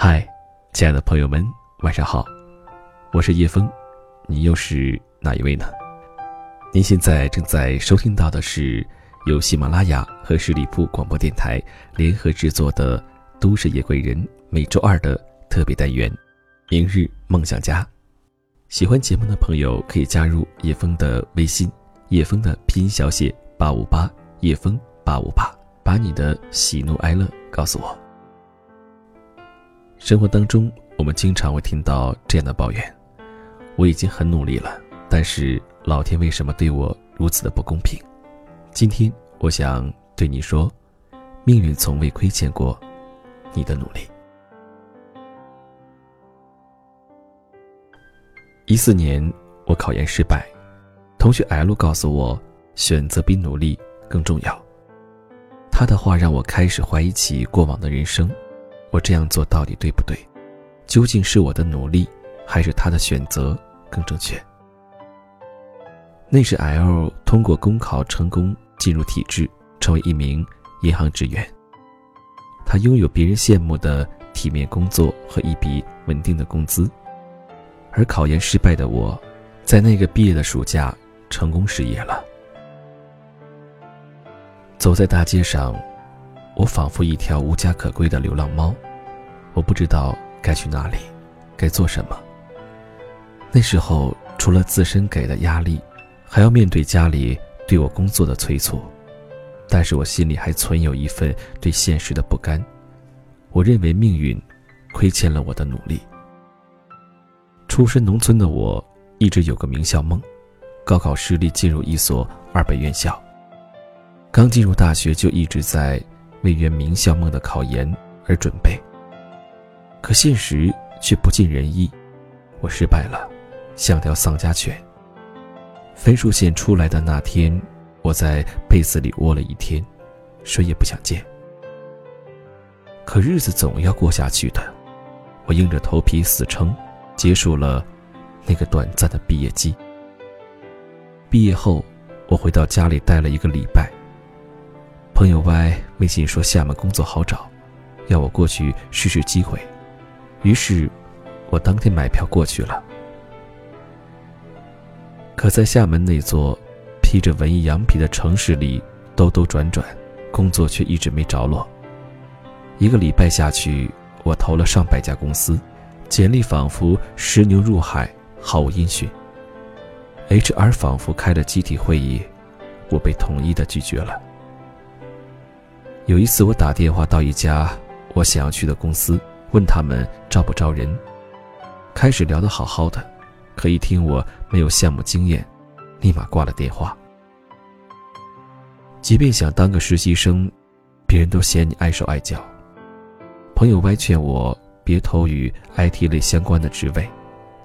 嗨，亲爱的朋友们，晚上好，我是叶枫，你又是哪一位呢？您现在正在收听到的是由喜马拉雅和十里铺广播电台联合制作的《都市夜归人》每周二的特别单元《明日梦想家》。喜欢节目的朋友可以加入叶枫的微信，叶枫的拼音小写八五八，叶枫八五八，把你的喜怒哀乐告诉我。生活当中，我们经常会听到这样的抱怨：“我已经很努力了，但是老天为什么对我如此的不公平？”今天，我想对你说，命运从未亏欠过你的努力。一四年，我考研失败，同学 L 告诉我，选择比努力更重要。他的话让我开始怀疑起过往的人生。我这样做到底对不对？究竟是我的努力，还是他的选择更正确？那时 L 通过公考成功进入体制，成为一名银行职员。他拥有别人羡慕的体面工作和一笔稳定的工资，而考研失败的我，在那个毕业的暑假成功失业了。走在大街上。我仿佛一条无家可归的流浪猫，我不知道该去哪里，该做什么。那时候，除了自身给的压力，还要面对家里对我工作的催促，但是我心里还存有一份对现实的不甘。我认为命运亏欠了我的努力。出身农村的我，一直有个名校梦，高考失利进入一所二本院校。刚进入大学就一直在。为圆名校梦的考研而准备，可现实却不尽人意，我失败了，像条丧家犬。分数线出来的那天，我在被子里窝了一天，谁也不想见。可日子总要过下去的，我硬着头皮死撑，结束了那个短暂的毕业季。毕业后，我回到家里待了一个礼拜。朋友 Y 微信说厦门工作好找，要我过去试试机会。于是，我当天买票过去了。可在厦门那座披着文艺羊皮的城市里兜兜转转，工作却一直没着落。一个礼拜下去，我投了上百家公司，简历仿佛石牛入海，毫无音讯。HR 仿佛开了集体会议，我被统一的拒绝了。有一次，我打电话到一家我想要去的公司，问他们招不招人。开始聊得好好的，可一听我没有项目经验，立马挂了电话。即便想当个实习生，别人都嫌你碍手碍脚。朋友歪劝我别投与 IT 类相关的职位，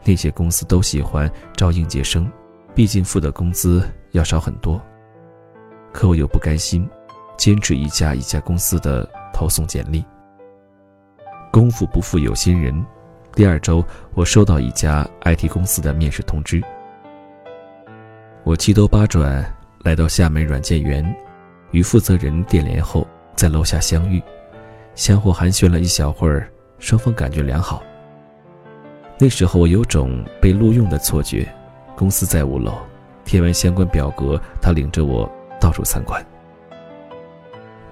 那些公司都喜欢招应届生，毕竟付的工资要少很多。可我又不甘心。坚持一家一家公司的投送简历。功夫不负有心人，第二周我收到一家 IT 公司的面试通知。我七兜八转来到厦门软件园，与负责人电联后，在楼下相遇，相互寒暄了一小会儿，双方感觉良好。那时候我有种被录用的错觉，公司在五楼，填完相关表格，他领着我到处参观。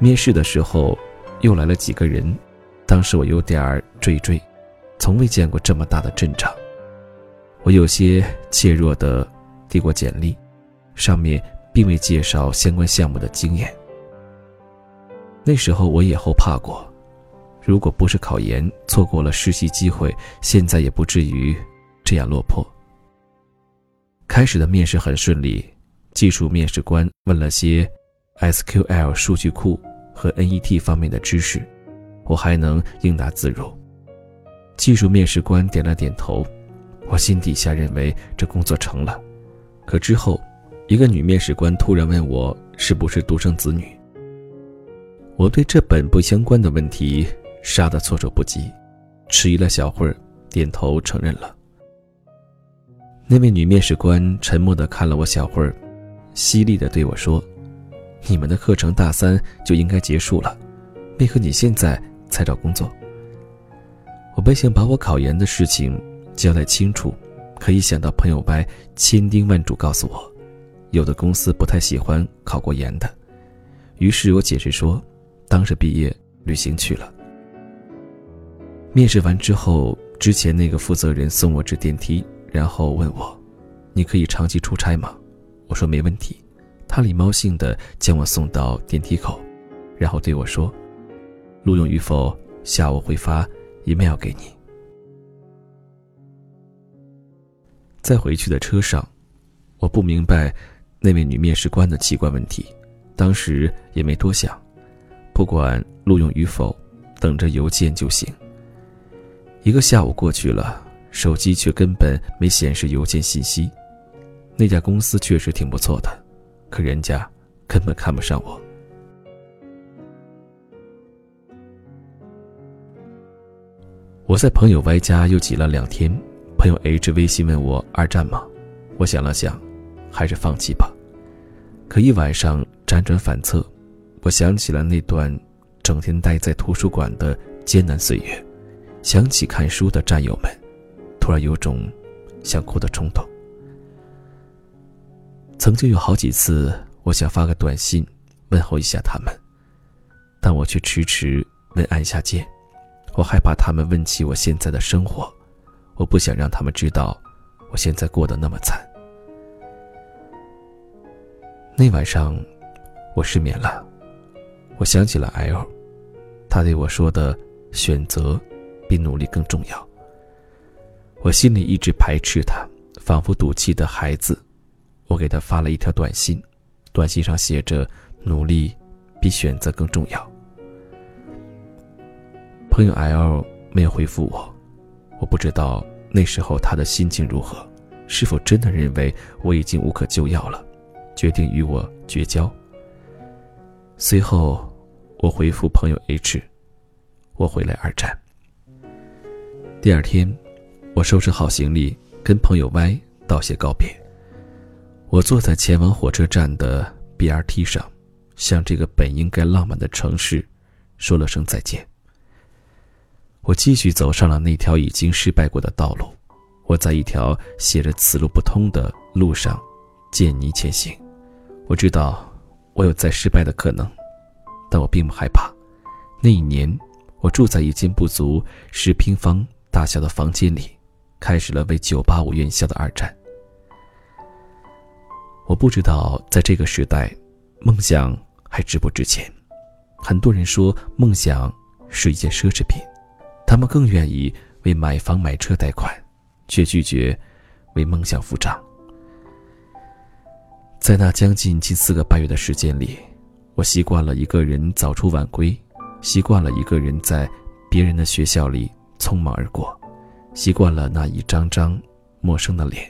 面试的时候，又来了几个人，当时我有点儿惴惴，从未见过这么大的阵仗。我有些怯弱的递过简历，上面并未介绍相关项目的经验。那时候我也后怕过，如果不是考研错过了实习机会，现在也不至于这样落魄。开始的面试很顺利，技术面试官问了些 SQL 数据库。和 NET 方面的知识，我还能应答自如。技术面试官点了点头，我心底下认为这工作成了。可之后，一个女面试官突然问我是不是独生子女。我对这本不相关的问题杀得措手不及，迟疑了小会儿，点头承认了。那位女面试官沉默地看了我小会儿，犀利地对我说。你们的课程大三就应该结束了，为何你现在才找工作？我本想把我考研的事情交代清楚，可一想到朋友 Y 千叮万嘱告诉我，有的公司不太喜欢考过研的，于是我解释说，当时毕业旅行去了。面试完之后，之前那个负责人送我至电梯，然后问我：“你可以长期出差吗？”我说：“没问题。”他礼貌性的将我送到电梯口，然后对我说：“录用与否，下午会发 email 给你。”在回去的车上，我不明白那位女面试官的奇怪问题，当时也没多想，不管录用与否，等着邮件就行。一个下午过去了，手机却根本没显示邮件信息。那家公司确实挺不错的，可人家根本看不上我。我在朋友 Y 家又挤了两天，朋友 H 微信问我二战吗？我想了想，还是放弃吧。可一晚上辗转反侧，我想起了那段整天待在图书馆的艰难岁月。想起看书的战友们，突然有种想哭的冲动。曾经有好几次，我想发个短信问候一下他们，但我却迟迟未按下键。我害怕他们问起我现在的生活，我不想让他们知道我现在过得那么惨。那晚上，我失眠了，我想起了 L，他对我说的选择。比努力更重要。我心里一直排斥他，仿佛赌气的孩子。我给他发了一条短信，短信上写着：“努力比选择更重要。”朋友 L 没有回复我，我不知道那时候他的心情如何，是否真的认为我已经无可救药了，决定与我绝交。随后，我回复朋友 H：“ 我回来二战。”第二天，我收拾好行李，跟朋友 Y 道谢告别。我坐在前往火车站的 BRT 上，向这个本应该浪漫的城市说了声再见。我继续走上了那条已经失败过的道路。我在一条写着“此路不通”的路上见泥前行。我知道我有再失败的可能，但我并不害怕。那一年，我住在一间不足十平方。大小的房间里，开始了为985院校的二战。我不知道在这个时代，梦想还值不值钱。很多人说梦想是一件奢侈品，他们更愿意为买房买车贷款，却拒绝为梦想付账。在那将近近四个半月的时间里，我习惯了一个人早出晚归，习惯了一个人在别人的学校里。匆忙而过，习惯了那一张张陌生的脸，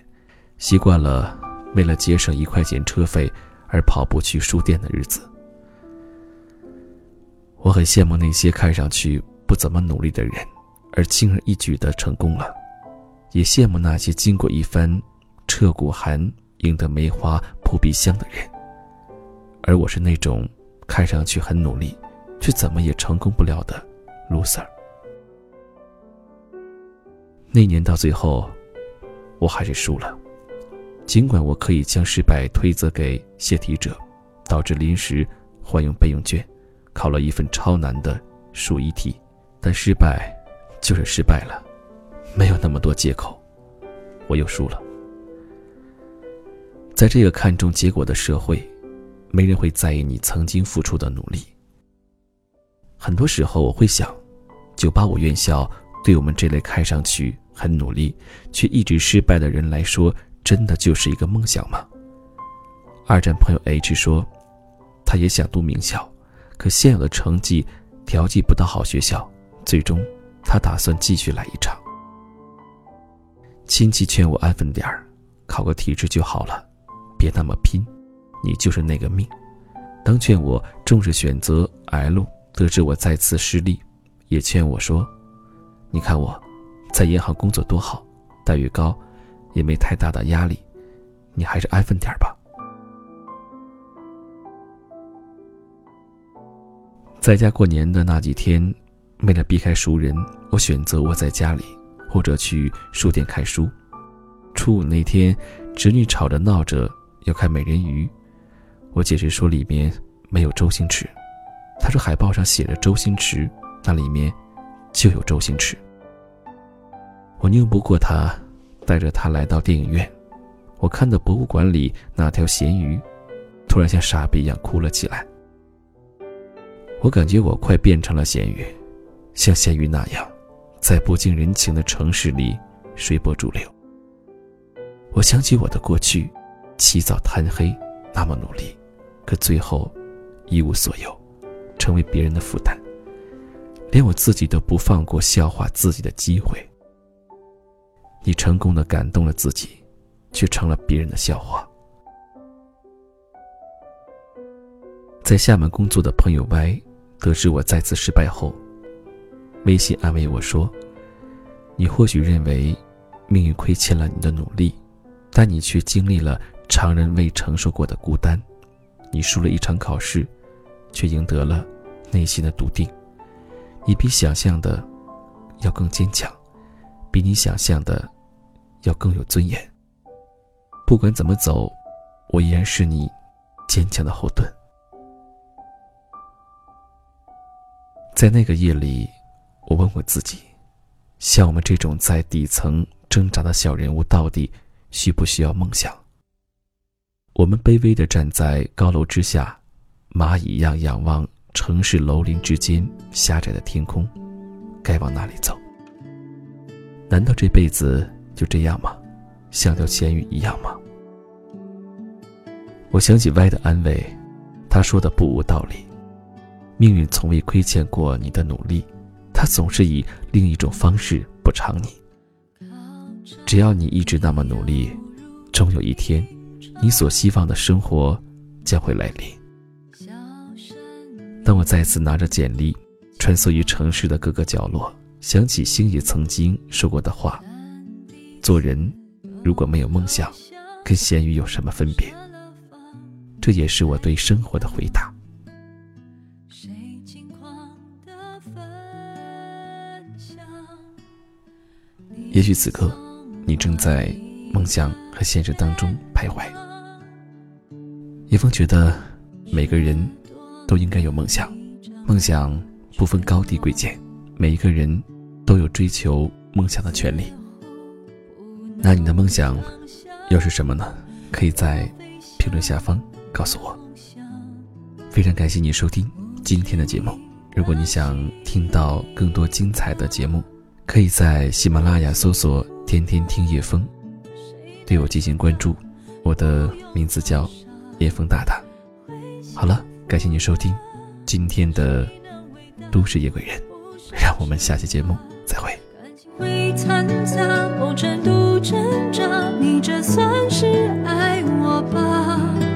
习惯了为了节省一块钱车费而跑步去书店的日子。我很羡慕那些看上去不怎么努力的人，而轻而易举的成功了；也羡慕那些经过一番彻骨寒赢得梅花扑鼻香的人。而我是那种看上去很努力，却怎么也成功不了的 loser。那年到最后，我还是输了。尽管我可以将失败推责给泄题者，导致临时换用备用卷，考了一份超难的数一题，但失败就是失败了，没有那么多借口。我又输了。在这个看重结果的社会，没人会在意你曾经付出的努力。很多时候，我会想，九八五院校对我们这类看上去……很努力却一直失败的人来说，真的就是一个梦想吗？二战朋友 H 说，他也想读名校，可现有的成绩调剂不到好学校，最终他打算继续来一场。亲戚劝我安分点儿，考个体制就好了，别那么拼，你就是那个命。当劝我重视选择 L，得知我再次失利，也劝我说，你看我。在银行工作多好，待遇高，也没太大的压力，你还是安分点吧。在家过年的那几天，为了避开熟人，我选择窝在家里，或者去书店看书。初五那天，侄女吵着闹着要看美人鱼，我解释说里面没有周星驰。她说海报上写着周星驰，那里面就有周星驰。我拗不过她，带着他来到电影院。我看到博物馆里那条咸鱼，突然像傻逼一样哭了起来。我感觉我快变成了咸鱼，像咸鱼那样，在不近人情的城市里随波逐流。我想起我的过去，起早贪黑，那么努力，可最后一无所有，成为别人的负担。连我自己都不放过笑话自己的机会。你成功的感动了自己，却成了别人的笑话。在厦门工作的朋友 Y，得知我再次失败后，微信安慰我说：“你或许认为，命运亏欠了你的努力。”但你却经历了常人未承受过的孤单，你输了一场考试，却赢得了内心的笃定。你比想象的要更坚强，比你想象的要更有尊严。不管怎么走，我依然是你坚强的后盾。在那个夜里，我问我自己：像我们这种在底层挣扎的小人物，到底？需不需要梦想？我们卑微的站在高楼之下，蚂蚁一样仰望城市楼林之间狭窄的天空，该往哪里走？难道这辈子就这样吗？像条咸鱼一样吗？我想起歪的安慰，他说的不无道理。命运从未亏欠过你的努力，他总是以另一种方式补偿你。只要你一直那么努力，终有一天，你所希望的生活将会来临。当我再次拿着简历，穿梭于城市的各个角落，想起星爷曾经说过的话：“做人如果没有梦想，跟咸鱼有什么分别？”这也是我对生活的回答。也许此刻。你正在梦想和现实当中徘徊。叶枫觉得，每个人都应该有梦想，梦想不分高低贵贱，每一个人都有追求梦想的权利。那你的梦想又是什么呢？可以在评论下方告诉我。非常感谢你收听今天的节目。如果你想听到更多精彩的节目，可以在喜马拉雅搜索。天天听叶风，对我进行关注。我的名字叫叶风大大。好了，感谢你收听今天的都市夜归人，让我们下期节目再会。感情会残你这算是爱我吧。